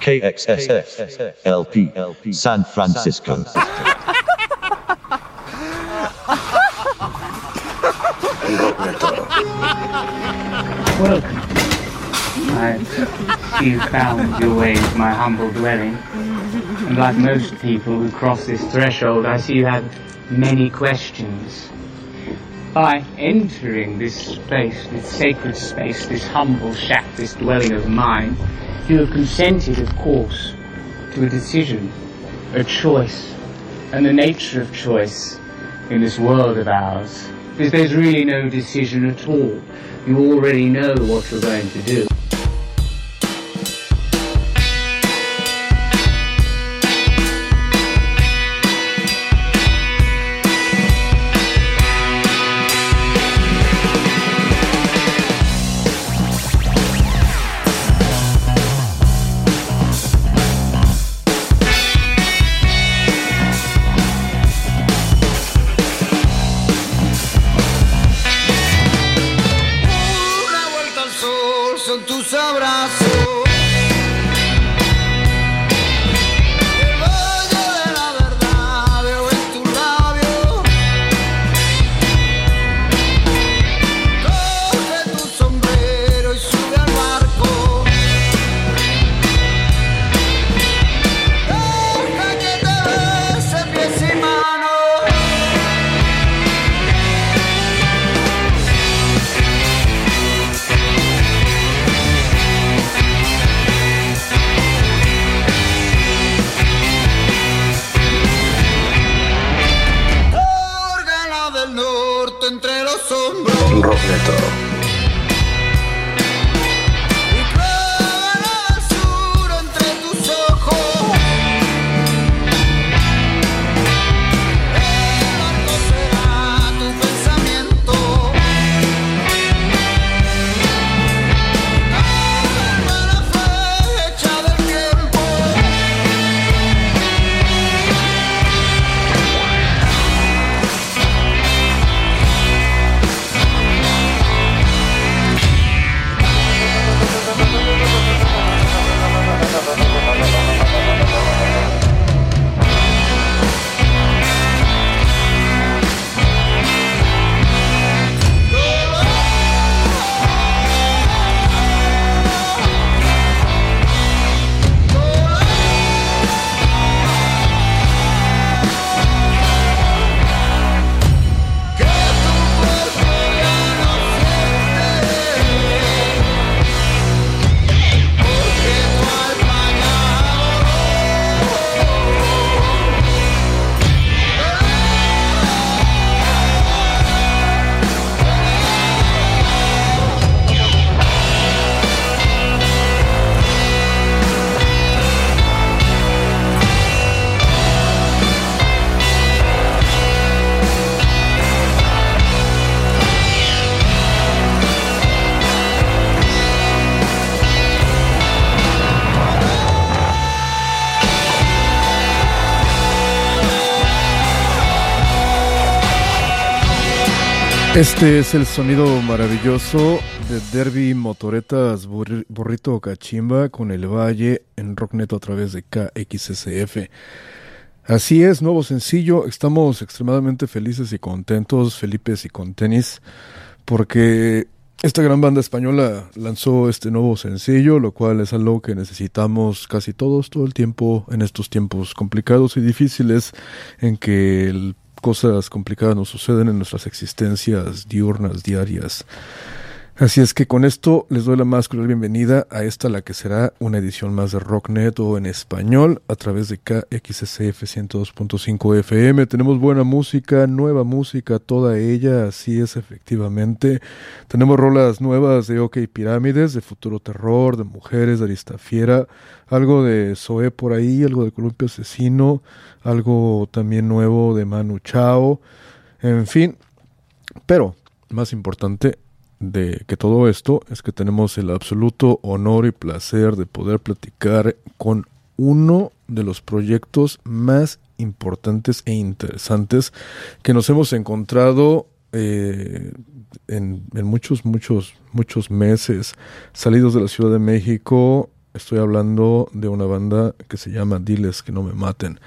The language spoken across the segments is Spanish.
KXSF LP San Francisco. Welcome. I you found your way to my humble dwelling. And like most people who cross this threshold, I see you have many questions. By entering this space, this sacred space, this humble shack, this dwelling of mine, you have consented, of course, to a decision, a choice, and the nature of choice in this world of ours. Because there's really no decision at all. You already know what you're going to do. Los hombros. Y Este es el sonido maravilloso de Derby Motoretas Burri- Burrito Cachimba con el Valle en Rockneto a través de KXSF. Así es, nuevo sencillo. Estamos extremadamente felices y contentos, Felipes y con tenis, porque esta gran banda española lanzó este nuevo sencillo, lo cual es algo que necesitamos casi todos todo el tiempo en estos tiempos complicados y difíciles en que el- cosas complicadas nos suceden en nuestras existencias diurnas, diarias. Así es que con esto les doy la más cruel bienvenida a esta la que será una edición más de Rocknet o en español a través de KXSF 102.5 FM. Tenemos buena música, nueva música, toda ella, así es efectivamente. Tenemos rolas nuevas de OK Pirámides, de Futuro Terror, de Mujeres, de Aristafiera, algo de Zoé por ahí, algo de Columpio Asesino, algo también nuevo de Manu Chao, en fin. Pero, más importante, de que todo esto es que tenemos el absoluto honor y placer de poder platicar con uno de los proyectos más importantes e interesantes que nos hemos encontrado eh, en, en muchos, muchos, muchos meses salidos de la Ciudad de México. Estoy hablando de una banda que se llama Diles que no me maten,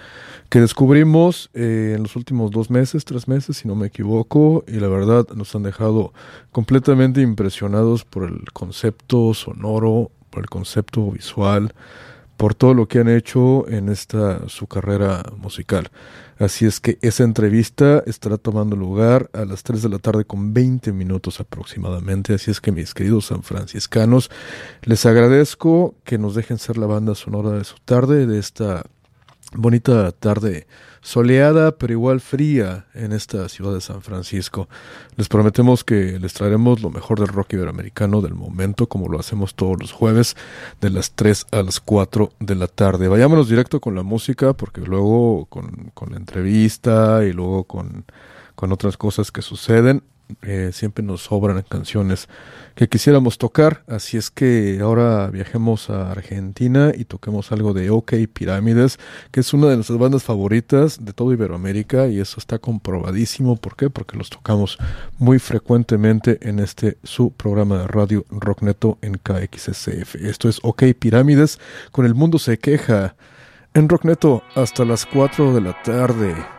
que descubrimos eh, en los últimos dos meses, tres meses, si no me equivoco, y la verdad nos han dejado completamente impresionados por el concepto sonoro, por el concepto visual, por todo lo que han hecho en esta su carrera musical. Así es que esa entrevista estará tomando lugar a las 3 de la tarde con 20 minutos aproximadamente. Así es que mis queridos sanfranciscanos, les agradezco que nos dejen ser la banda sonora de su tarde, de esta bonita tarde soleada pero igual fría en esta ciudad de San Francisco. Les prometemos que les traeremos lo mejor del rock iberoamericano del momento, como lo hacemos todos los jueves, de las 3 a las 4 de la tarde. Vayámonos directo con la música, porque luego con, con la entrevista y luego con, con otras cosas que suceden, eh, siempre nos sobran canciones que quisiéramos tocar, así es que ahora viajemos a Argentina y toquemos algo de OK Pirámides, que es una de nuestras bandas favoritas de todo Iberoamérica y eso está comprobadísimo. ¿Por qué? Porque los tocamos muy frecuentemente en este su programa de radio Rockneto en KXSF. Esto es OK Pirámides con El Mundo se queja en Rockneto hasta las 4 de la tarde.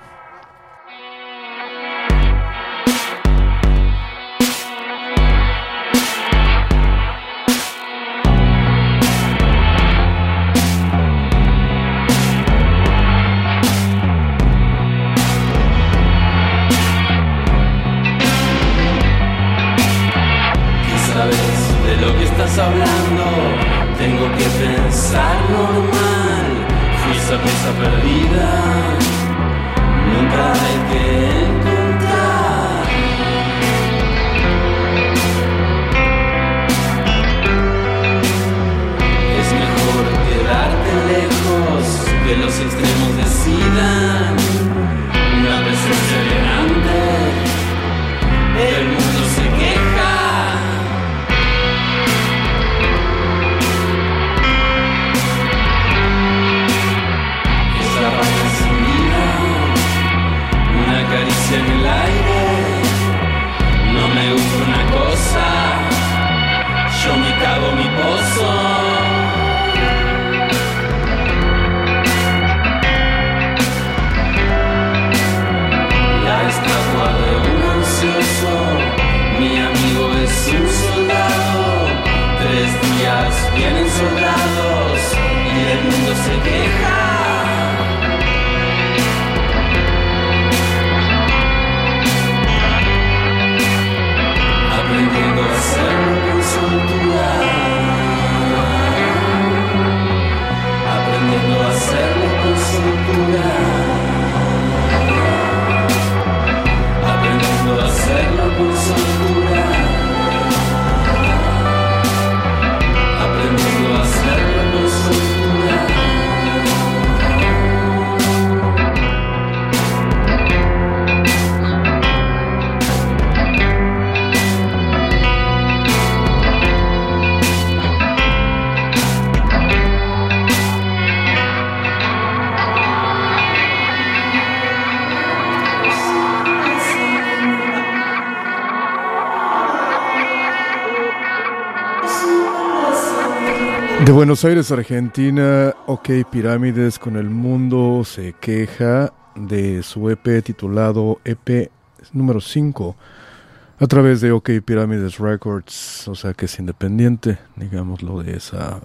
Nosso Buenos Aires, Argentina, OK Pirámides con el mundo se queja de su EP titulado EP número 5 a través de OK Pirámides Records, o sea que es independiente, digámoslo de esa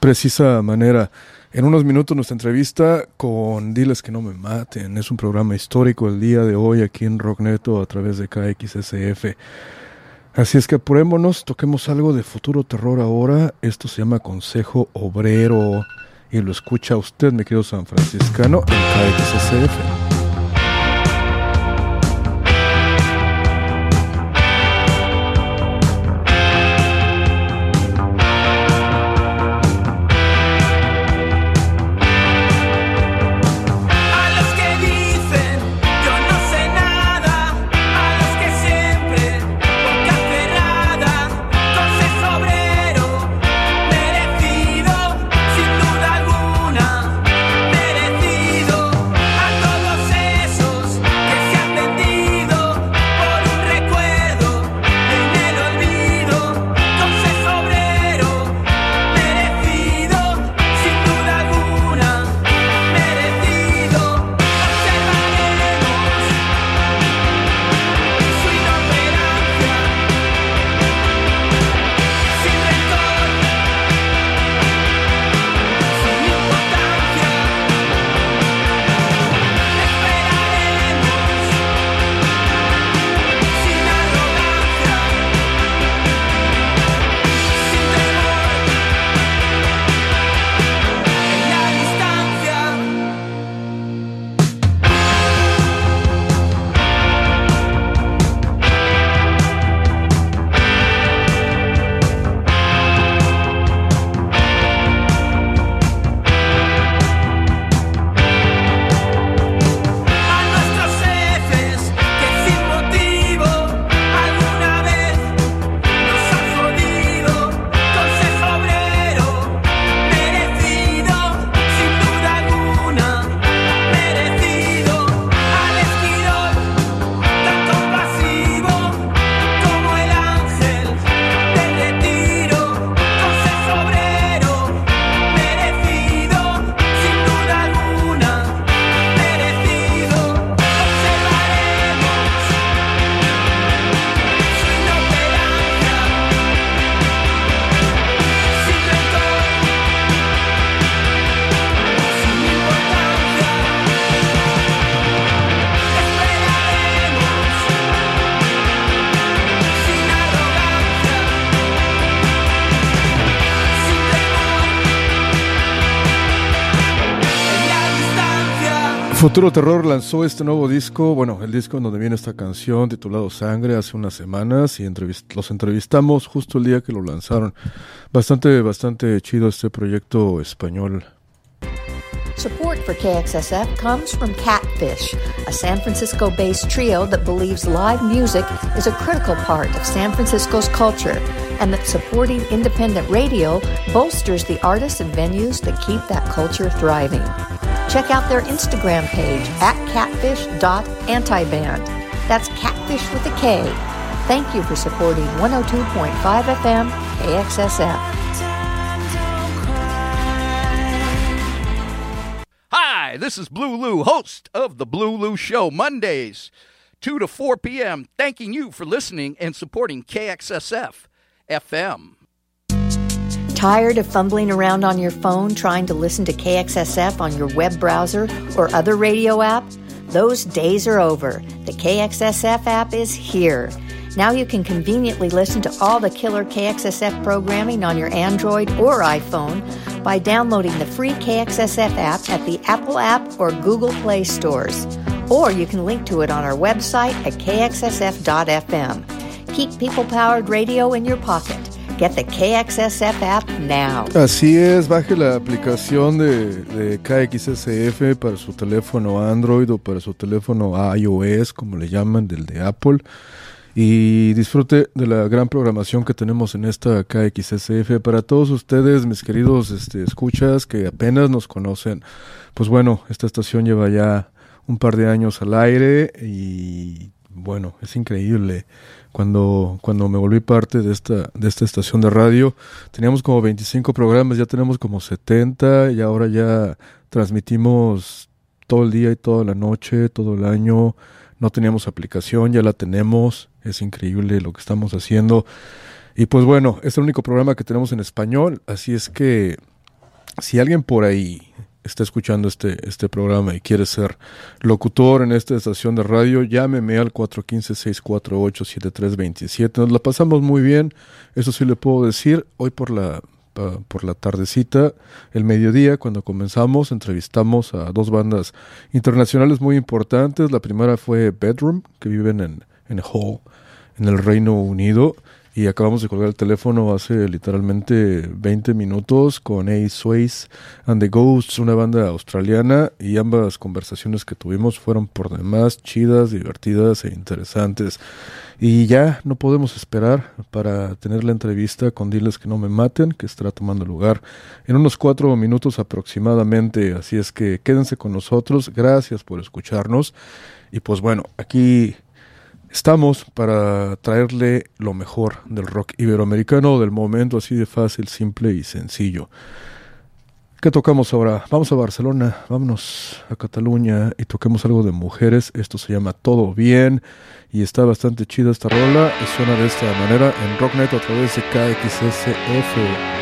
precisa manera. En unos minutos nuestra entrevista con Diles que no me maten, es un programa histórico el día de hoy aquí en Rockneto a través de KXSF. Así es que apurémonos, toquemos algo de futuro terror ahora. Esto se llama Consejo Obrero y lo escucha usted, mi querido San Franciscano, en KXSF. Futuro Terror lanzó este nuevo disco, bueno, el disco en donde viene esta canción titulado Sangre hace unas semanas y entrevist los entrevistamos justo el día que lo lanzaron. Bastante, bastante chido este proyecto español. Support for KXSF comes from Catfish, a San Francisco based trio that believes live music is a critical part of San Francisco's culture and that supporting independent radio bolsters the artists and venues that keep that culture thriving. Check out their Instagram page at catfish.antiband. That's catfish with a K. Thank you for supporting 102.5 FM KXSF. Hi, this is Blue Lou, host of The Blue Lou Show, Mondays, 2 to 4 p.m. Thanking you for listening and supporting KXSF FM. Tired of fumbling around on your phone trying to listen to KXSF on your web browser or other radio app? Those days are over. The KXSF app is here. Now you can conveniently listen to all the killer KXSF programming on your Android or iPhone by downloading the free KXSF app at the Apple App or Google Play stores. Or you can link to it on our website at kxsf.fm. Keep people powered radio in your pocket. Get the KXSF app now. Así es, baje la aplicación de, KXSF para su teléfono Android o para su teléfono iOS, como le llaman, del de Apple. y disfrute de la gran programación que tenemos en esta KXSF. Para todos ustedes, mis queridos este, escuchas que apenas nos conocen, pues bueno, esta estación lleva ya un par de años al aire y bueno, es increíble. Cuando, cuando me volví parte de esta, de esta estación de radio, teníamos como 25 programas, ya tenemos como 70 y ahora ya transmitimos todo el día y toda la noche, todo el año. No teníamos aplicación, ya la tenemos. Es increíble lo que estamos haciendo. Y pues bueno, es el único programa que tenemos en español, así es que si alguien por ahí está escuchando este, este programa y quiere ser locutor en esta estación de radio, llámeme al 415-648-7327. Nos la pasamos muy bien, eso sí le puedo decir. Hoy por la, por la tardecita, el mediodía, cuando comenzamos, entrevistamos a dos bandas internacionales muy importantes. La primera fue Bedroom, que viven en, en Hull, en el Reino Unido y acabamos de colgar el teléfono hace literalmente 20 minutos con Ace Sways and the Ghosts, una banda australiana, y ambas conversaciones que tuvimos fueron por demás chidas, divertidas e interesantes. Y ya no podemos esperar para tener la entrevista con Diles que no me maten, que estará tomando lugar en unos cuatro minutos aproximadamente. Así es que quédense con nosotros, gracias por escucharnos. Y pues bueno, aquí Estamos para traerle lo mejor del rock iberoamericano del momento, así de fácil, simple y sencillo. ¿Qué tocamos ahora? Vamos a Barcelona, vámonos a Cataluña y toquemos algo de mujeres. Esto se llama Todo Bien y está bastante chida esta rola y suena de esta manera en Rocknet a través de KXSF.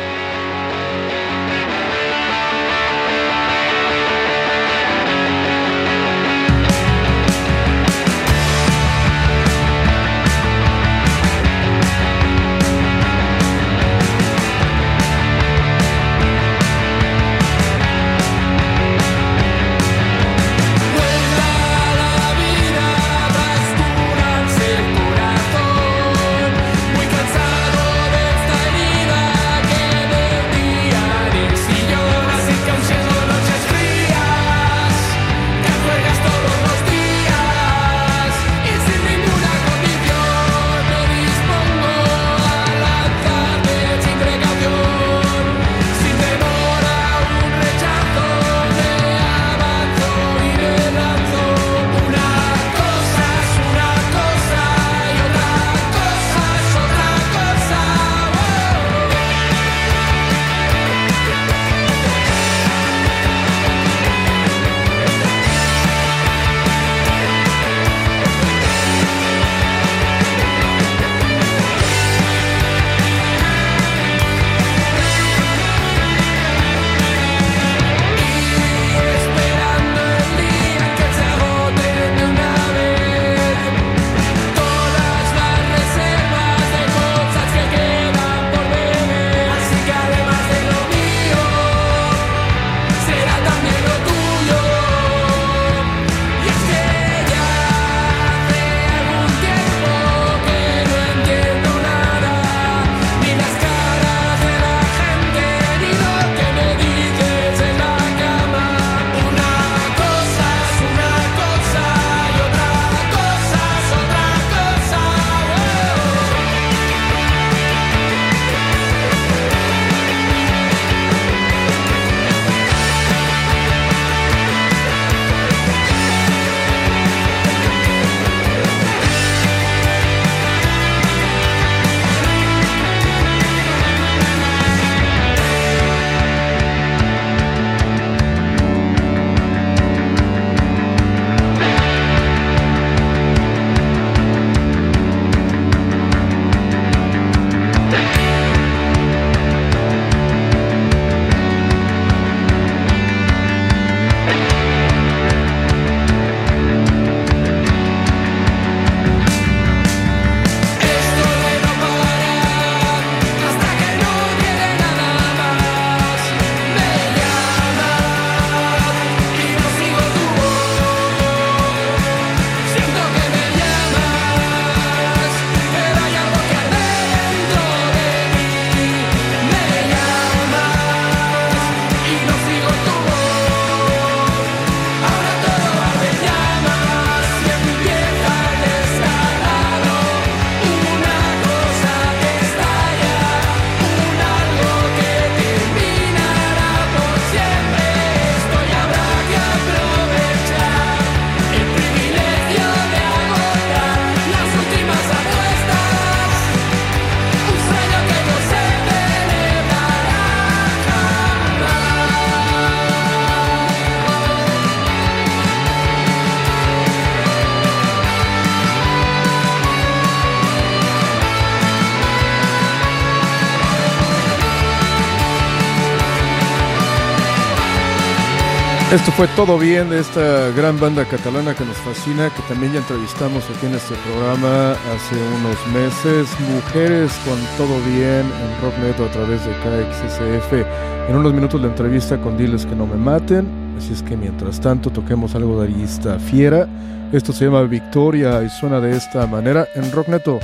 Esto fue todo bien de esta gran banda catalana que nos fascina, que también ya entrevistamos aquí en este programa hace unos meses. Mujeres con todo bien en Rocknet a través de KXSF. En unos minutos la entrevista con Diles que no me maten. Así es que mientras tanto toquemos algo de Arista Fiera. Esto se llama Victoria y suena de esta manera en Rockneto.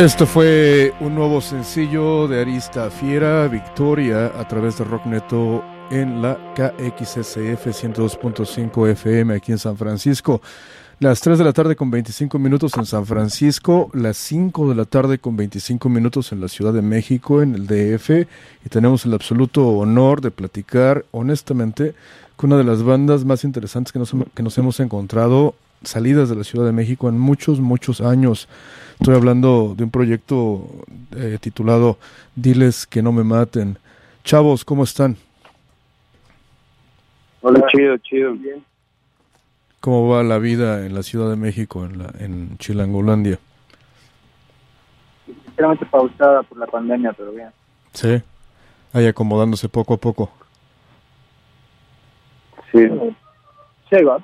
Esto fue un nuevo sencillo de Arista Fiera, Victoria, a través de Rockneto en la KXSF 102.5 FM aquí en San Francisco. Las 3 de la tarde con 25 minutos en San Francisco, las 5 de la tarde con 25 minutos en la Ciudad de México, en el DF, y tenemos el absoluto honor de platicar honestamente con una de las bandas más interesantes que nos, que nos hemos encontrado salidas de la Ciudad de México en muchos, muchos años. Estoy hablando de un proyecto eh, titulado Diles que no me maten. Chavos, ¿cómo están? Hola. Chido, chido. ¿Cómo va la vida en la Ciudad de México, en, la, en Chilangolandia? Sinceramente pausada por la pandemia, pero bien. Sí, ahí acomodándose poco a poco. Sí. Sí, va.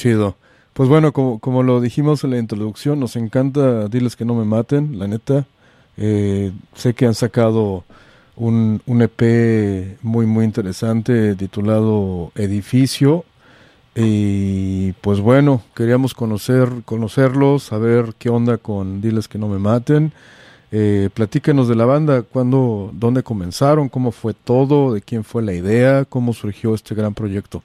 Chido. Pues bueno, como, como lo dijimos en la introducción, nos encanta Diles que no me maten, la neta. Eh, sé que han sacado un, un EP muy, muy interesante titulado Edificio. Y pues bueno, queríamos conocer, conocerlos, saber qué onda con Diles que no me maten. Eh, platíquenos de la banda, cuándo, dónde comenzaron, cómo fue todo, de quién fue la idea, cómo surgió este gran proyecto.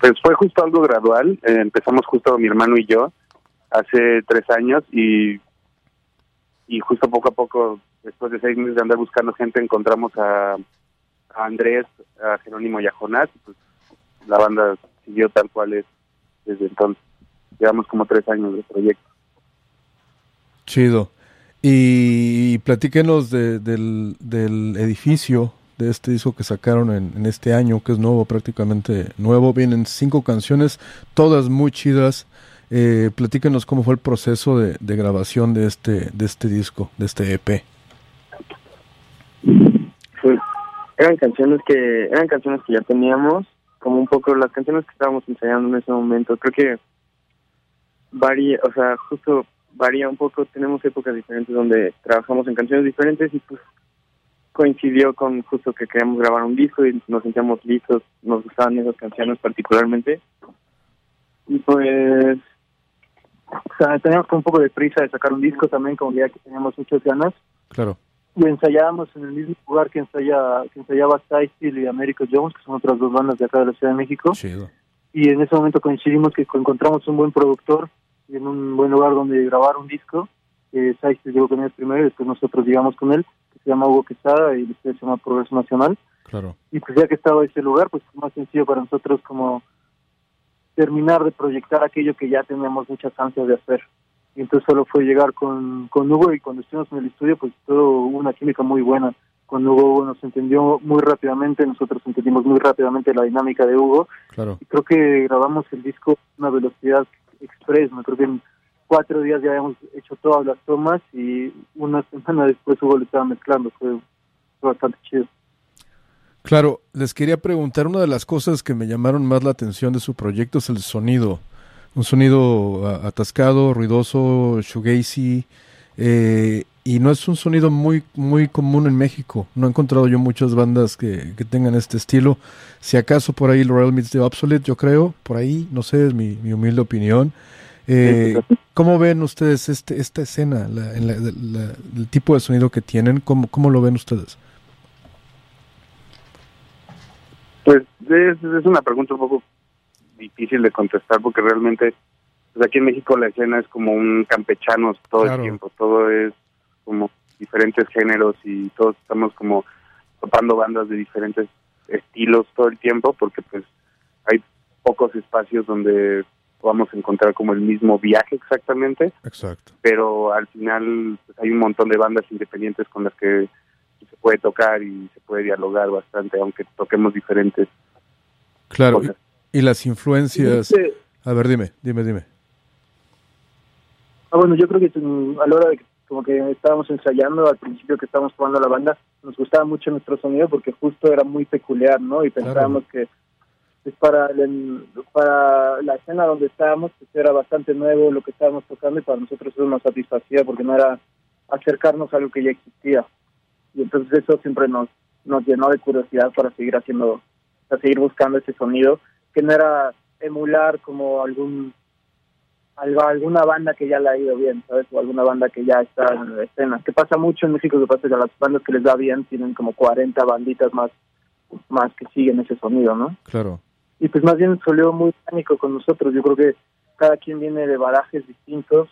Pues fue justo algo gradual. Eh, empezamos justo mi hermano y yo hace tres años y, y justo poco a poco, después de seis meses de andar buscando gente, encontramos a, a Andrés, a Jerónimo y a Jonás. y, Pues, la banda siguió tal cual es desde entonces. Llevamos como tres años de proyecto. Chido. Y platíquenos de- del, del edificio de este disco que sacaron en, en este año, que es nuevo, prácticamente nuevo. Vienen cinco canciones, todas muy chidas. Eh, platíquenos cómo fue el proceso de, grabación de este, de este disco, de este EP. Pues, eran canciones que eran canciones que ya teníamos como un poco las canciones que estábamos ensayando en ese momento creo que varía o sea justo varía un poco tenemos épocas diferentes donde trabajamos en canciones diferentes y pues coincidió con justo que queríamos grabar un disco y nos sentíamos listos nos gustaban esas canciones particularmente y pues o sea teníamos un poco de prisa de sacar un disco también como ya que teníamos muchas ganas Claro. y ensayábamos en el mismo lugar que ensaya que ensayaba Style y Americo Jones, que son otras dos bandas de acá de la Ciudad de México. Chido. Y en ese momento coincidimos que encontramos un buen productor y en un buen lugar donde grabar un disco. Eh, llegó con ellos primero y después nosotros llegamos con él, se llama Hugo Quesada y después se llama Progreso Nacional. Claro. Y pues ya que estaba ese lugar, pues fue más sencillo para nosotros como terminar de proyectar aquello que ya teníamos muchas ansias de hacer. Y entonces solo fue llegar con, con Hugo y cuando estuvimos en el estudio, pues todo hubo una química muy buena. Con Hugo, Hugo nos entendió muy rápidamente, nosotros entendimos muy rápidamente la dinámica de Hugo Claro. y creo que grabamos el disco a una velocidad express, me creo que en cuatro días ya habíamos hecho todas las tomas y una semana después Hugo lo estaba mezclando, fue, bastante chido. Claro, les quería preguntar, una de las cosas que me llamaron más la atención de su proyecto es el sonido. Un sonido atascado, ruidoso, shoegazy, eh, y no es un sonido muy, muy común en México. No he encontrado yo muchas bandas que, que tengan este estilo. Si acaso por ahí Laurel meets the Obsolete, yo creo, por ahí, no sé, es mi humilde opinión. Eh, ¿Cómo ven ustedes este, esta escena, la- en la- la- el tipo de sonido que tienen? ¿Cómo, cómo lo ven ustedes? Pues es, es una pregunta un poco difícil de contestar porque realmente pues aquí en México la escena es como un campechanos todo Claro. el tiempo, todo es como diferentes géneros y todos estamos como topando bandas de diferentes estilos todo el tiempo porque pues hay pocos espacios donde podamos encontrar como el mismo viaje exactamente, Exacto. pero al final pues, hay un montón de bandas independientes con las que se puede tocar y se puede dialogar bastante, aunque toquemos diferentes Claro, cosas. y, y las influencias... Sí. A ver, dime, dime, dime. Ah, bueno, yo creo que a la hora de que como que estábamos ensayando al principio que estábamos probando la banda, nos gustaba mucho nuestro sonido porque justo era muy peculiar, ¿no? Y pensábamos que pues, para el- para la escena donde estábamos pues era bastante nuevo lo que estábamos tocando y para nosotros eso nos satisfacía porque no era acercarnos a algo que ya existía. Y entonces eso siempre nos nos llenó de curiosidad para seguir haciendo, para seguir buscando ese sonido que no era emular como algún alguna banda que ya le ha ido bien, ¿sabes? O alguna banda que ya está en la escena. Que pasa mucho en México, que pasa que las bandas que les da bien tienen como 40 banditas más, más que siguen ese sonido, ¿no? Claro. Y pues más bien salió muy pánico con nosotros. Yo creo que cada quien viene de barajes distintos,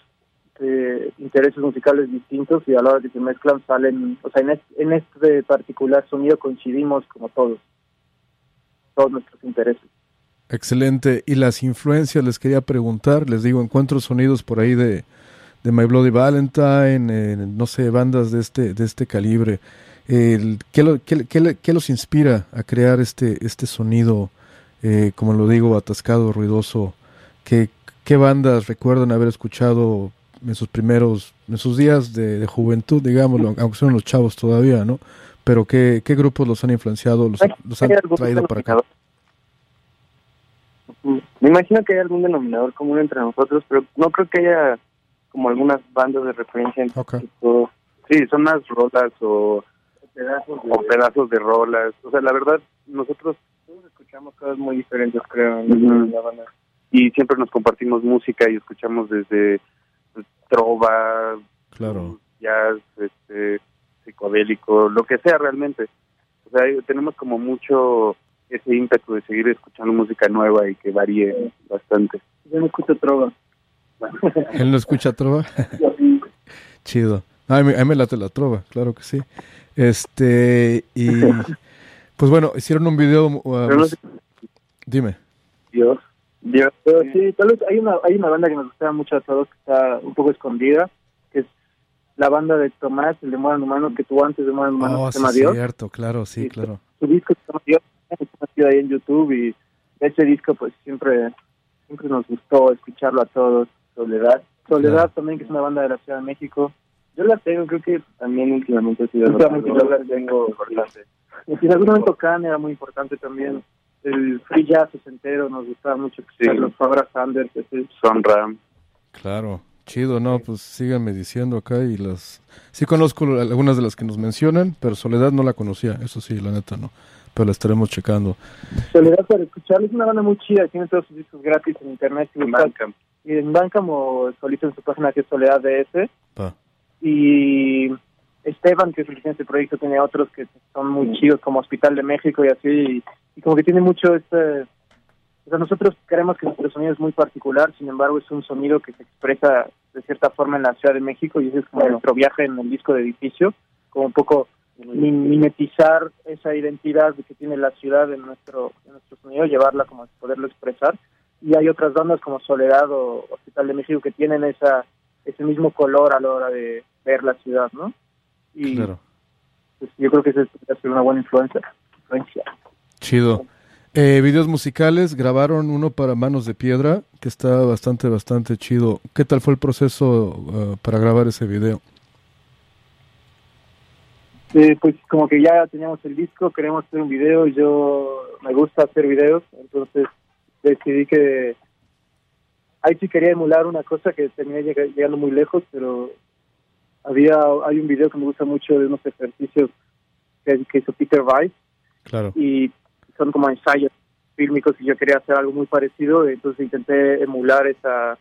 de intereses musicales distintos y a la hora que se mezclan salen, o sea, en este, en este particular sonido coincidimos como todos, todos nuestros intereses. Excelente. Y las influencias, les quería preguntar, les digo, encuentro sonidos por ahí de, de My Bloody Valentine, eh, no sé, bandas de este, de este calibre. el- ¿qué, qué- qué qué los inspira a crear este, este sonido, eh, como lo digo, atascado, ruidoso? ¿Qué, ¿Qué bandas recuerdan haber escuchado en sus primeros, en sus días de, de juventud, digámoslo, aunque son los chavos todavía, ¿no? Pero ¿qué, qué grupos los han influenciado, los, los han traído para acá? denominador. Me imagino que hay algún denominador común entre nosotros, pero no creo que haya como algunas bandas de referencia. en tipo- Sí, son más rolas o pedazos de, o pedazos de rolas. O sea, la verdad, nosotros escuchamos cosas muy diferentes, creo, en Ujú. la banda. y siempre nos compartimos música y escuchamos desde pues, trova, Claro. jazz, este, psicodélico, lo que sea realmente. O sea, tenemos como mucho ese ímpetu de seguir escuchando música nueva y que varíe bastante. Yo no escucho trova. ¿Él no escucha trova? Chido. Ah, A mí, a mí me late la trova, claro que sí. Este, y pues bueno, hicieron un video. uh, Pero no sé- Dime. Dios. Dios. Pero sí, tal vez hay una, hay una banda que nos gusta mucho a todos que está un poco escondida, que es la banda de Tomás, el de Moran Humano, que tuvo antes de Moran Humano, Oh, sí, se llama Dios. cierto, claro, sí, claro. Su disco se llama Dios, está ahí en YouTube y ese disco pues siempre siempre nos gustó escucharlo a todos. Soledad. Soledad Claro. también, que es una banda de la Ciudad de México. Yo la tengo, creo que también últimamente ha sido Últimamente yo la tengo importante. Y en algún momento Khan era muy importante también. El free jazz entero nos gustaba mucho escucharlo. Fabra Sanders, ese. Son Ram. Claro, chido, no, pues síganme diciendo acá y las... Sí conozco algunas de las que nos mencionan, pero Soledad no la conocía, eso sí, la neta no, pero la estaremos checando. Soledad para escucharlo es una banda muy chida, tiene todos sus discos gratis en internet. En Bandcamp. Y en Bandcamp o solito en su página que es Soledad DS. Pa. Y Esteban, que es el tiene este proyecto, tiene otros que son muy chidos como Hospital de México y así. Y, y como que tiene mucho este... O sea, nosotros creemos que nuestro sonido es muy particular, sin embargo es un sonido que se expresa de cierta forma en la Ciudad de México y ese es como nuestro viaje en el disco de edificio, como un poco mi- mimetizar esa identidad que tiene la ciudad en nuestro, en nuestro sonido, llevarla como poderlo expresar. Y hay otras bandas como Soledad o Hospital de México que tienen esa ese mismo color a la hora de ver la ciudad, ¿no? Y Claro, pues, yo creo que esa es una buena influencia. influencia. chido. Eh, videos musicales, grabaron uno para Manos de Piedra, que está bastante, bastante chido. ¿Qué tal fue el proceso uh, para grabar ese video? Eh, pues como que ya teníamos el disco, queremos hacer un video, y yo me gusta hacer videos, entonces decidí que ahí sí quería emular una cosa que terminé lleg- llegando muy lejos, pero había hay un video que me gusta mucho de unos ejercicios que, que hizo Peter Weiss. Claro. y son como ensayos fílmicos y yo quería hacer algo muy parecido, entonces intenté emular esa,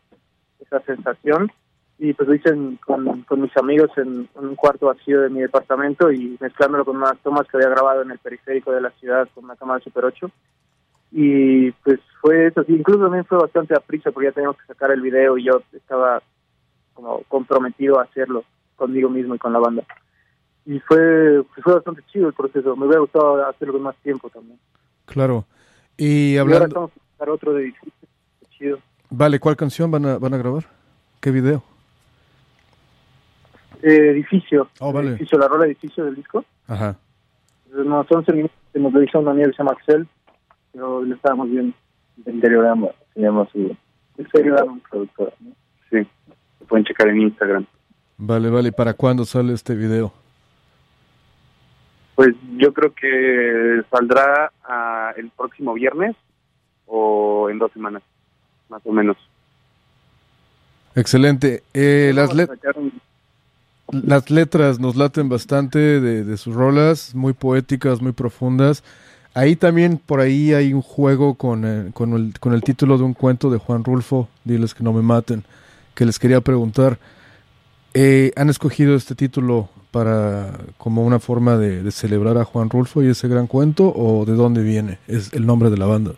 esa sensación. Y pues lo hice en- con, con mis amigos en, un cuarto vacío de mi departamento y mezclándolo con unas tomas que había grabado en el periférico de la ciudad con una cámara Super 8 y pues fue eso, sí, incluso también fue bastante a prisa porque ya teníamos que sacar el video y yo estaba como comprometido a hacerlo conmigo mismo y con la banda y fue pues, fue bastante chido el proceso, me hubiera gustado hacerlo con más tiempo también Claro. Y y ahora hablando... estamos a buscar otro de chido. Vale, ¿cuál canción van a, van a grabar? ¿Qué video? Eh, edificio. Oh, vale. Edificio, la rola edificio del disco. Ajá. No, son sentimientos que nos lo hizo un amigo que se llama Axel, pero lo estábamos viendo. Interiorama, se llama su Interiorama. productora. ¿no? Sí, lo pueden checar en Instagram. Vale, vale. ¿Y para cuándo sale este video? Pues yo creo que saldrá ah, el próximo viernes o en dos semanas, más o menos. Excelente. Eh, las, let- un- las letras nos laten bastante de, de sus rolas, muy poéticas, muy profundas. Ahí también, por ahí hay un juego con, eh, con, el, con el título de un cuento de Juan Rulfo, Diles que no me maten, que les quería preguntar. Eh, ¿Han escogido este título para como una forma de, de celebrar a Juan Rulfo y ese gran cuento o de dónde viene? Es el nombre de la banda.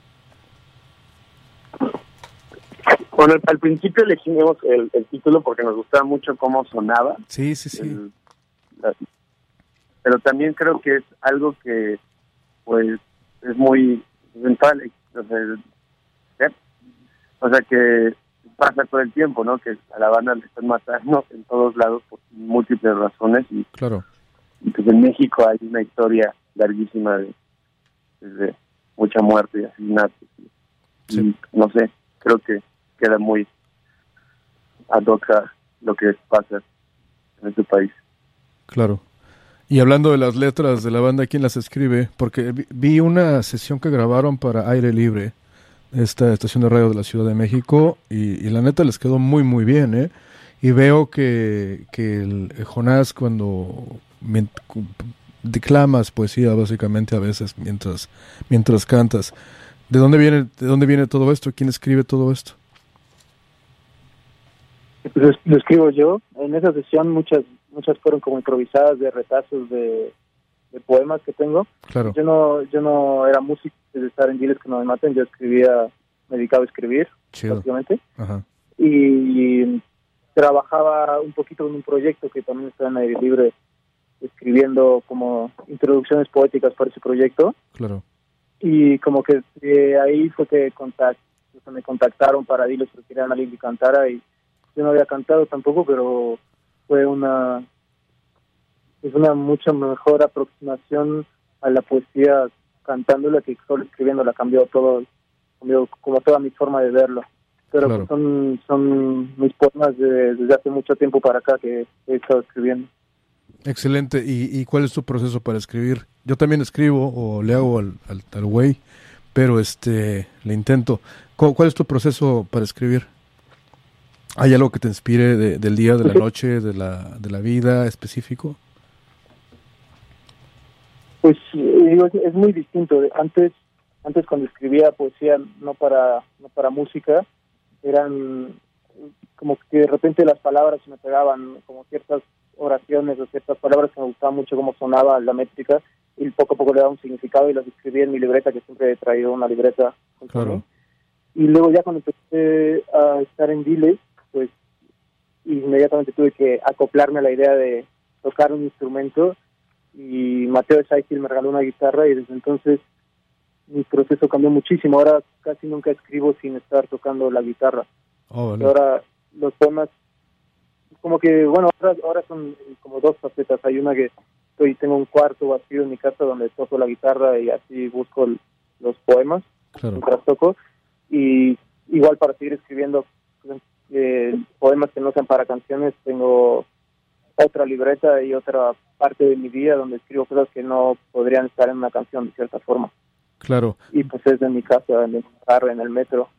Bueno, al, principio elegimos el, el título porque nos gustaba mucho cómo sonaba. Sí, sí, sí. El- la- pero también creo que es algo que, pues, es muy central. O sea, el- ¿eh? o sea, que pasa todo el tiempo, ¿no? Que a la banda le están matando en todos lados por múltiples razones y Claro. y pues en México hay una historia larguísima de, de mucha muerte y asesinatos. Y, y, no sé, creo que queda muy ad hoc a lo que pasa en este país. Claro. Y hablando de las letras de la banda, ¿quién las escribe? Porque vi una sesión que grabaron para Aire Libre, esta estación de radio de la Ciudad de México, y, la neta les quedó muy, muy bien, ¿eh? Y veo que, que el Jonás cuando declamas poesía básicamente a veces mientras, mientras cantas. ¿De dónde viene, de dónde viene todo esto? ¿Quién escribe todo esto? Pues lo escribo yo. En esa sesión muchas muchas fueron como improvisadas de retazos de, de poemas que tengo. Claro. Yo no yo no era músico de estar en Diles que no me maten, yo escribía, me dedicaba a escribir, Chido. básicamente. Ajá. Y trabajaba un poquito en un proyecto que también está en aire libre, escribiendo como introducciones poéticas para ese proyecto. Claro. Y como que de ahí fue que contact, o sea, me contactaron para Diles que querían alguien que cantara y yo no había cantado tampoco, pero fue una es una mucho mejor aproximación a la poesía cantándola que solo escribiéndola cambió todo cambió como toda mi forma de verlo pero Claro. son son mis poemas de- desde hace mucho tiempo para acá que he estado escribiendo Excelente. ¿Y, y cuál es tu proceso para escribir? Yo también escribo o le hago al, al, al güey, pero este le intento. ¿Cu- ¿Cuál es tu proceso para escribir? ¿Hay algo que te inspire de- del día, de la noche, de la, de la vida específico? Pues eh, digo, es, muy distinto. Antes, antes cuando escribía poesía no para, no para música, eran como que de repente las palabras se me pegaban, como ciertas oraciones o ciertas palabras que me gustaban mucho cómo sonaba la métrica y poco a poco le daba un significado y las escribía en mi libreta, que siempre he traído una libreta. Claro. Y luego ya cuando empecé a estar en Diles, pues inmediatamente tuve que acoplarme a la idea de tocar un instrumento y Mateo de Saikil me regaló una guitarra y desde entonces mi proceso cambió muchísimo. Ahora casi nunca escribo sin estar tocando la guitarra. Oh, ahora los temas, como que, bueno, ahora, ahora son como dos facetas. Hay una que estoy, tengo un cuarto vacío en mi casa donde toco la guitarra y así busco el- los poemas Claro. mientras toco. Y igual para seguir escribiendo eh, poemas que no sean para canciones, tengo otra libreta y otra parte de mi vida donde escribo cosas que no podrían estar en una canción de cierta forma. Claro. Y pues es de mi casa, en el carro, en el metro.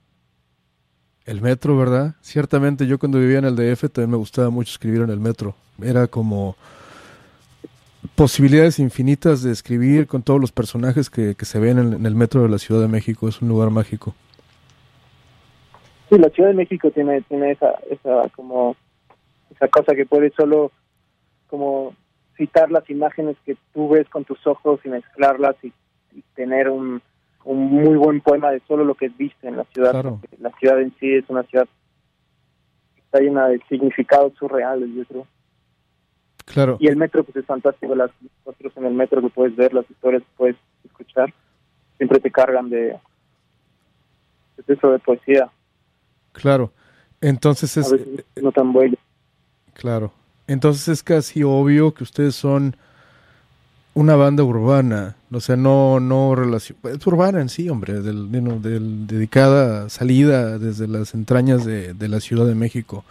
El metro, ¿verdad? Ciertamente yo cuando vivía en el DF también me gustaba mucho escribir en el metro. Era como posibilidades infinitas de escribir con todos los personajes que, que se ven en, en el metro de la Ciudad de México. Es un lugar mágico. Sí, la Ciudad de México tiene tiene esa esa como esa cosa que puedes solo como citar las imágenes que tú ves con tus ojos y mezclarlas y, y tener un, un muy buen poema de solo lo que viste en la ciudad. Claro. La ciudad en sí es una ciudad que está llena de significados surreales, yo creo. Claro. Y el metro pues es fantástico, las otros en el metro que puedes ver, las historias que puedes escuchar, siempre te cargan de pues, eso de poesía. Claro. Entonces a es, veces no tan bueno. Claro. Entonces es casi obvio que ustedes son una banda urbana, o sea, no no relación, es urbana en sí, hombre, del, del- dedicada salida desde las entrañas de, de la Ciudad de México.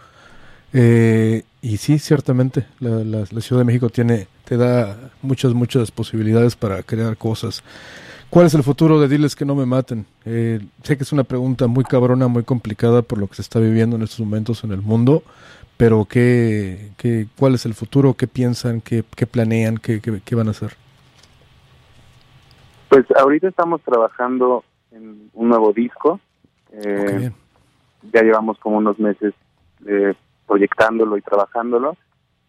Eh, y sí, ciertamente, la, la- la Ciudad de México tiene te da muchas muchas posibilidades para crear cosas. ¿Cuál es el futuro de Diles que no me maten? Eh, sé que es una pregunta muy cabrona, muy complicada por lo que se está viviendo en estos momentos en el mundo, pero ¿qué, qué, ¿cuál es el futuro? ¿Qué piensan? ¿Qué, qué planean? ¿Qué, qué, qué van a hacer? Pues ahorita estamos trabajando en un nuevo disco. Eh, Ok, bien. ya llevamos como unos meses eh, proyectándolo y trabajándolo.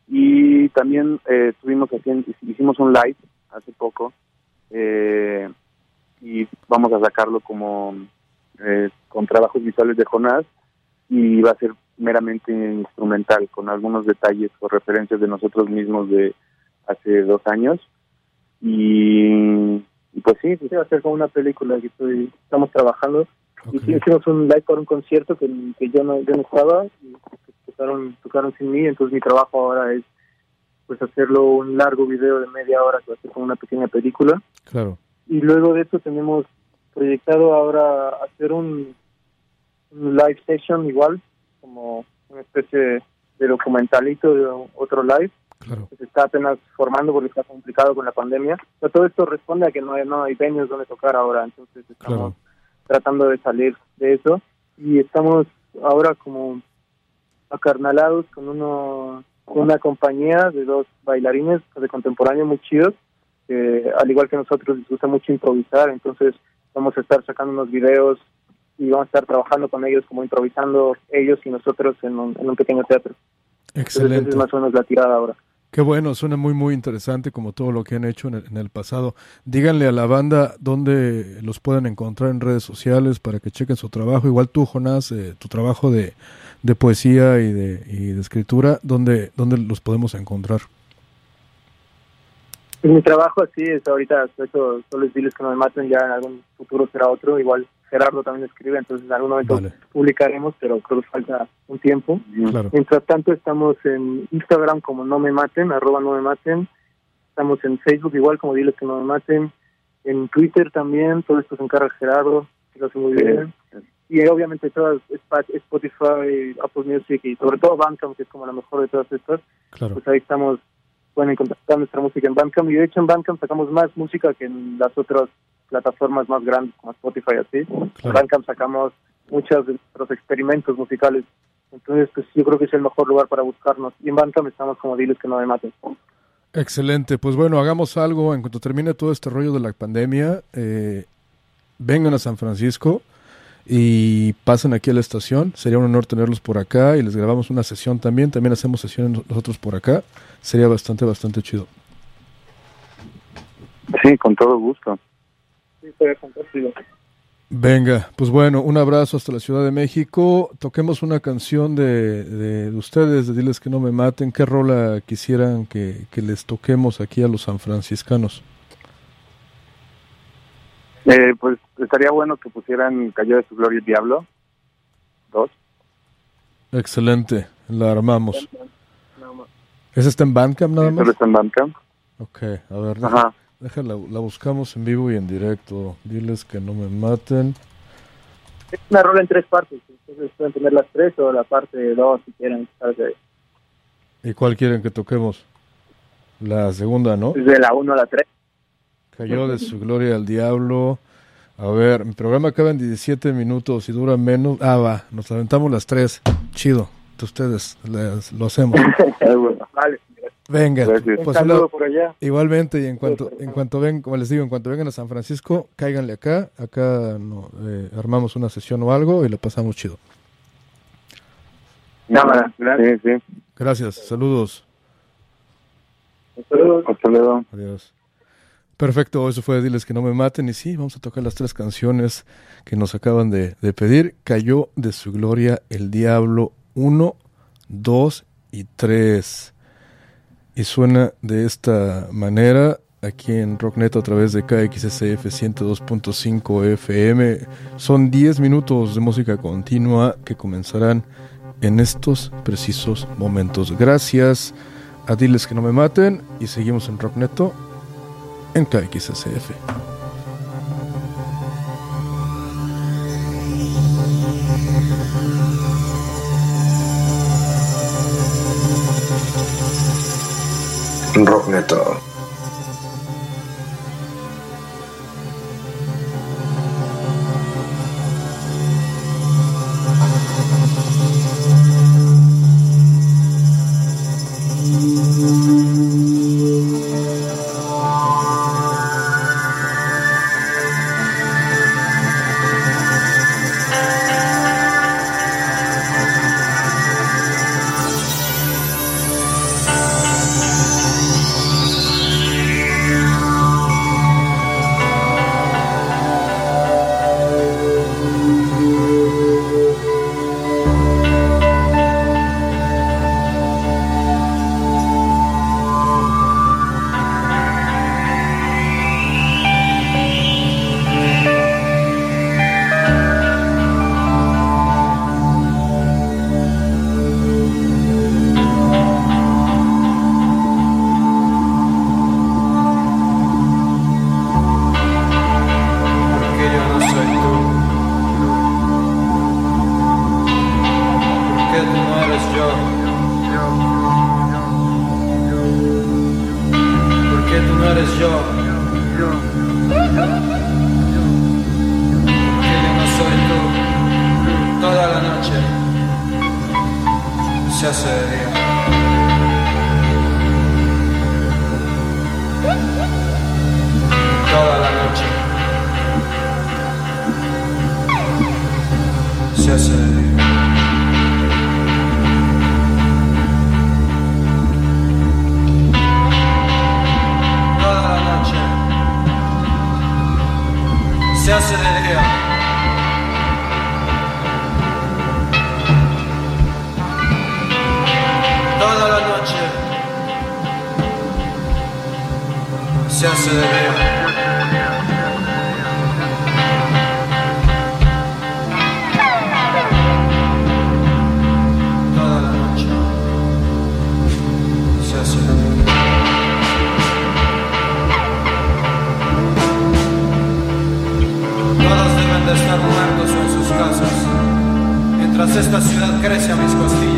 Y también eh, estuvimos haciendo, hicimos un live hace poco eh, y vamos a sacarlo como eh, con trabajos visuales de Jonás y va a ser meramente instrumental con algunos detalles o referencias de nosotros mismos de hace dos años y, y pues sí, Sí, va a ser como una película que estoy, estamos trabajando. Y hicimos un live para un concierto que, que yo no yo no estaba y tocaron, tocaron sin mí, entonces mi trabajo ahora es pues hacerlo un largo video de media hora que va a ser como una pequeña película Claro. y luego de eso tenemos proyectado ahora hacer un, un live session igual como una especie de documentalito de otro live Claro. que se está apenas formando porque está complicado con la pandemia pero todo esto responde a que no hay, no hay venues donde tocar ahora entonces estamos Claro. tratando de salir de eso y estamos ahora como acarnalados con uno una compañía de dos bailarines de contemporáneo muy chidos que al igual que nosotros les gusta mucho improvisar entonces vamos a estar sacando unos videos y vamos a estar trabajando con ellos como improvisando ellos y nosotros en un, en un pequeño teatro entonces Excelente. es más o menos la tirada ahora Qué bueno, suena muy, muy interesante como todo lo que han hecho en el, en el pasado. Díganle a la banda dónde los pueden encontrar en redes sociales para que chequen su trabajo. Igual tú, Jonás, eh, tu trabajo de, de poesía y de, y de escritura, ¿dónde, ¿dónde los podemos encontrar? Pues mi trabajo así es ahorita, eso solo es diles que no me maten, ya en algún futuro será otro, igual Gerardo también escribe, entonces en algún momento Vale. publicaremos, pero creo que falta un tiempo. Claro. Mientras tanto estamos en Instagram como no me maten, arroba no me maten, estamos en Facebook igual como diles que no me maten, en Twitter también, todo esto se encarga Gerardo, que lo hace muy Sí. bien. Y obviamente todas Spotify, Apple Music y sobre todo Bandcamp, que es como la mejor de todas estas, Claro. pues ahí estamos, pueden encontrar nuestra música en Bandcamp y de hecho en Bandcamp sacamos más música que en las otras plataformas más grandes como Spotify así. En Bandcamp sacamos muchos de nuestros experimentos musicales. Entonces, pues yo creo que es el mejor lugar para buscarnos. Y en Bandcamp estamos como diles que no me maten. Excelente, pues bueno, hagamos algo en cuanto termine todo este rollo de la pandemia. eh, vengan a San Francisco y pasen aquí a la estación. Sería un honor tenerlos por acá y les grabamos una sesión también. También hacemos sesiones nosotros por acá. Sería bastante, bastante chido. Sí, con todo gusto. Sí, estoy fantástico. Venga, pues bueno, un abrazo hasta la Ciudad de México. Toquemos una canción de, de, de ustedes, de Diles que no me maten. ¿Qué rola quisieran que, que les toquemos aquí a los sanfranciscanos? Eh, pues estaría bueno que pusieran Cayó de su gloria el diablo. Dos. Excelente, la armamos. ¿Esa está en Bandcamp nada más? Solo está en Bandcamp. Ok, a ver, Ajá. deja- déjala, la buscamos en vivo y en directo. Diles que no me maten. Es una rola en tres partes. Entonces pueden tener las tres o la parte dos si quieren. ¿sabes? ¿Y cuál quieren que toquemos? La segunda, ¿no? Desde la uno a la tres. Cayó de su gloria al diablo. A ver, mi programa acaba en 17 minutos y dura menos. Ah, va, nos aventamos las tres. Chido. De ustedes les- lo hacemos. Vale. Venga, pues una- por allá. igualmente y en cuanto en cuanto ven, como les digo, en cuanto vengan a San Francisco, cáiganle acá, acá no, eh, armamos una sesión o algo y lo pasamos chido. Cámara. Sí, sí. Gracias, saludos. Hasta luego. Adiós. Perfecto, eso fue Diles que no me maten. Y sí, vamos a tocar las tres canciones que nos acaban de, pedir. Cayó de su gloria el diablo 1, 2 y 3. Y suena de esta manera aquí en Rocknet a través de KXSF 102.5 FM. Son 10 minutos de música continua que comenzarán en estos precisos momentos. Gracias a Diles que no me maten y seguimos en Rockneto en KXSF. Rockneto. Thank ya se debe. Todos deben de estar muertos en sus casas, mientras esta ciudad crece a mis costillas.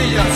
Yeah.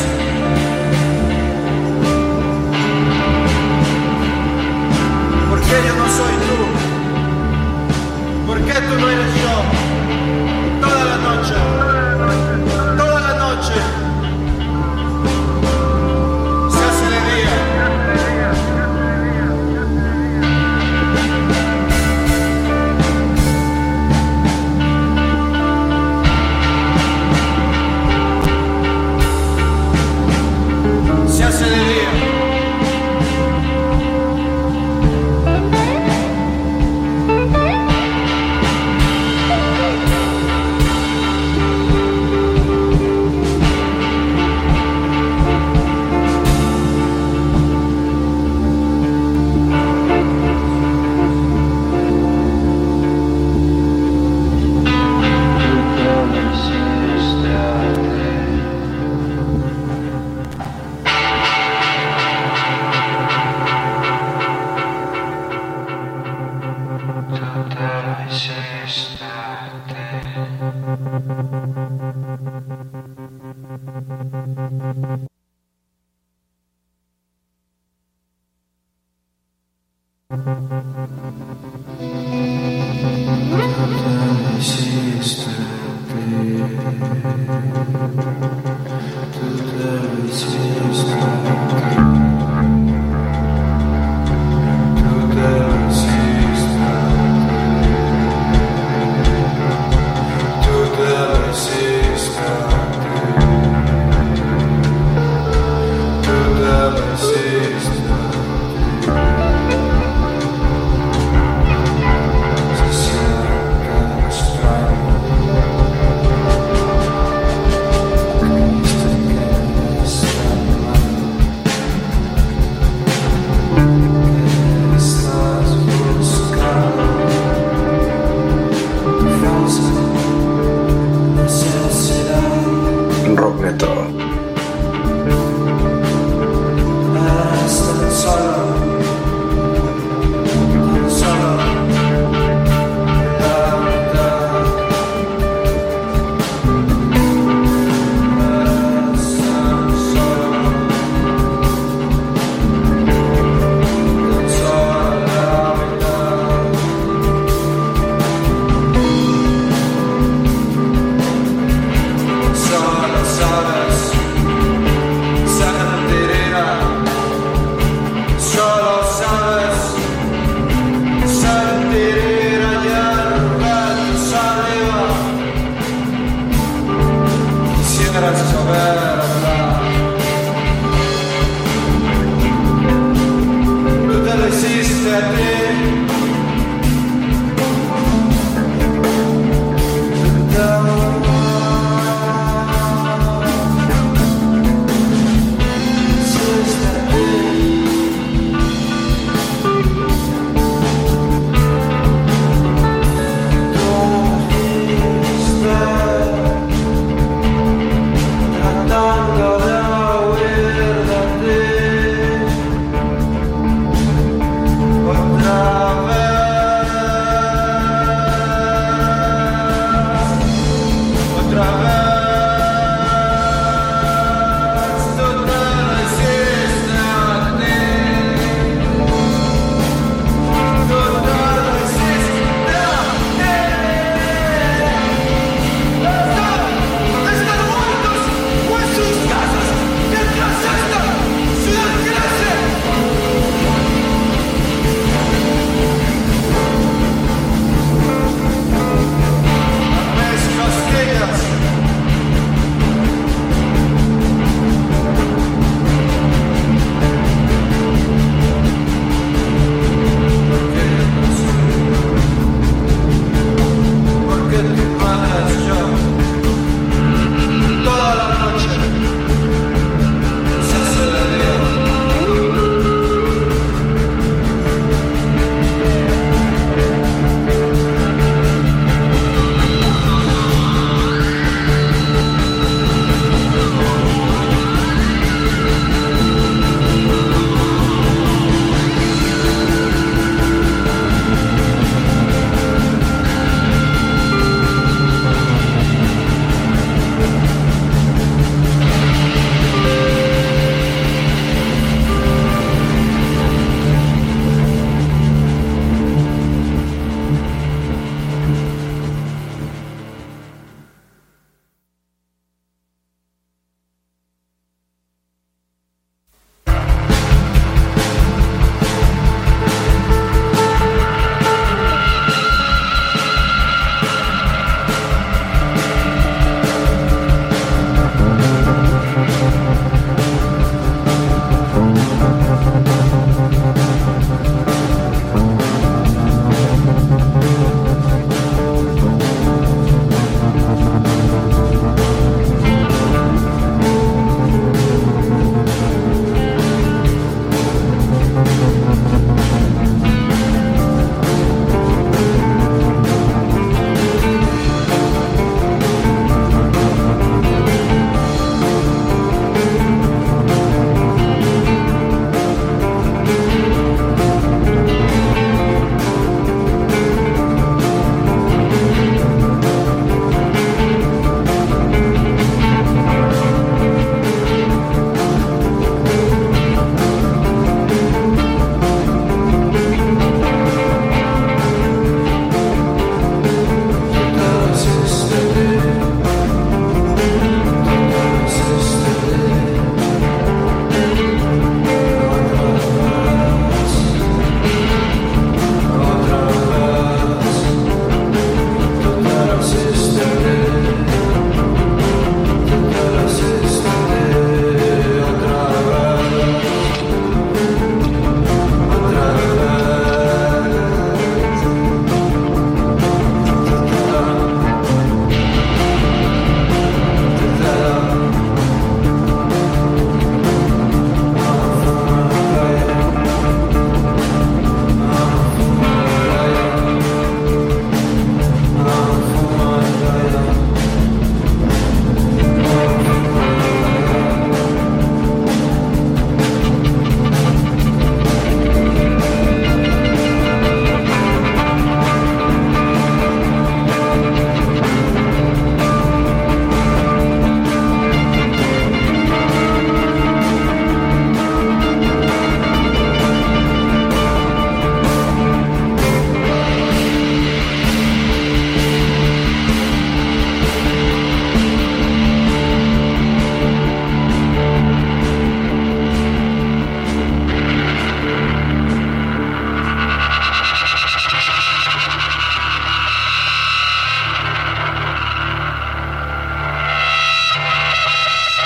suerte.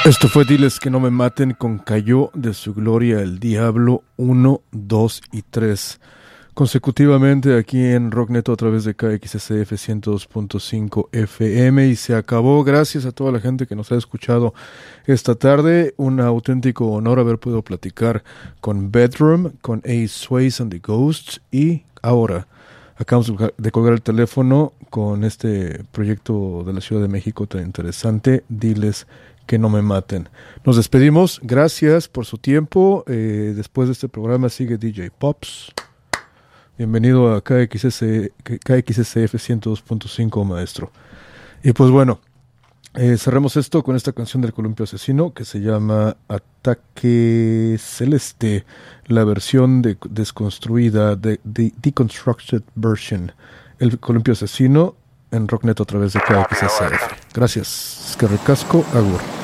Esto fue Diles que no me maten con Cayó de su gloria el Diablo 1, 2 y 3. Consecutivamente aquí en Rockneto a través de KXSF 102.5 FM y se acabó. Gracias a toda la gente que nos ha escuchado esta tarde. Un auténtico honor haber podido platicar con Bedroom, con Ace Sways and the Ghosts y ahora acabamos de colgar el teléfono con este proyecto de la Ciudad de México tan interesante. Diles que no me maten. Nos despedimos. Gracias por su tiempo. Eh, después de este programa sigue DJ Pops. Bienvenido a KXS, KXSF 102.5, maestro. Y pues bueno, eh, cerremos esto con esta canción del Columpio Asesino que se llama Ataque Celeste, la versión de, desconstruida, de, de Deconstructed Version. El Columpio Asesino en Rocknet a través de KXSF. Gracias. Es que recasco, Agur.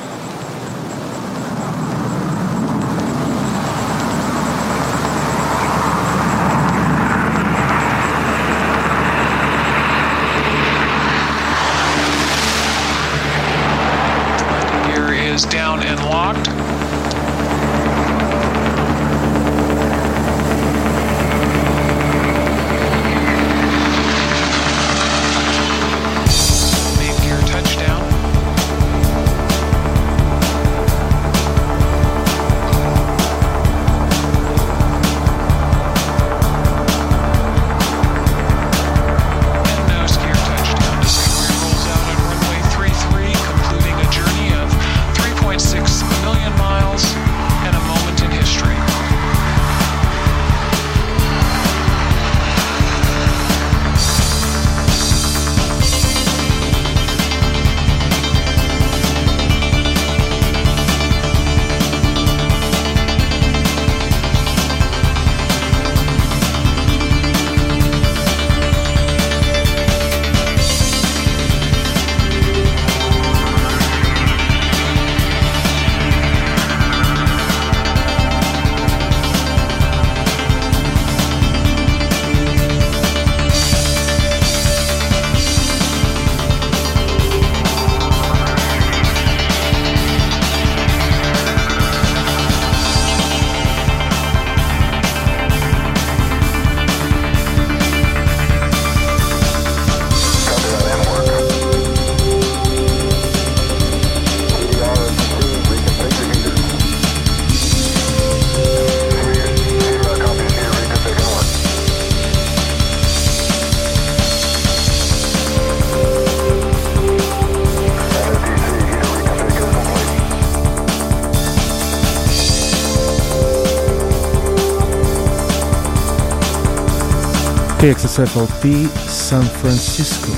KXSFLP San Francisco.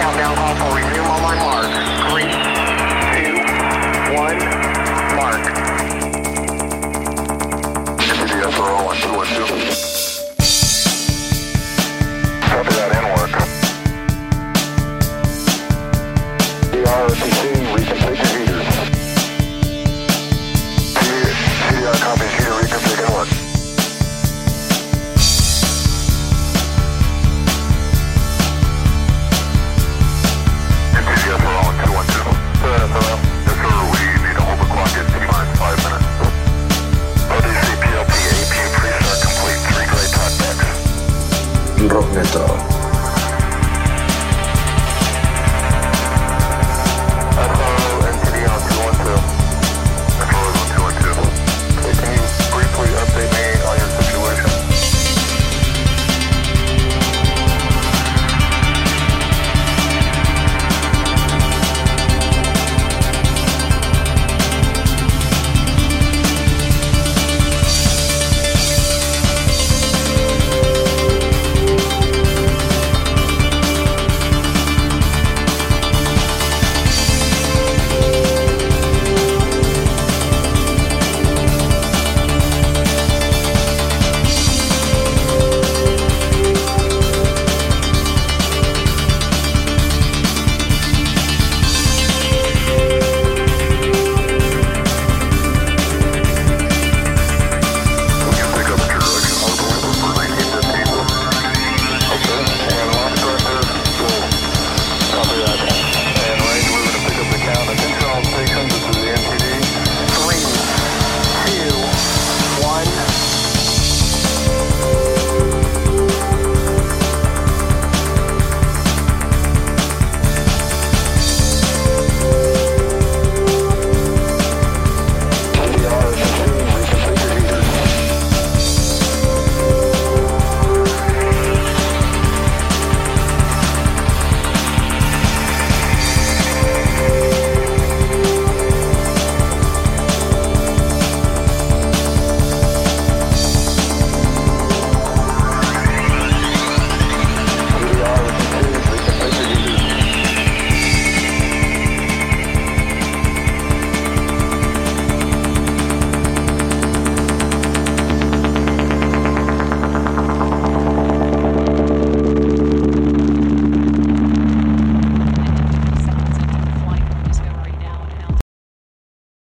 Countdown call for resume on my mark.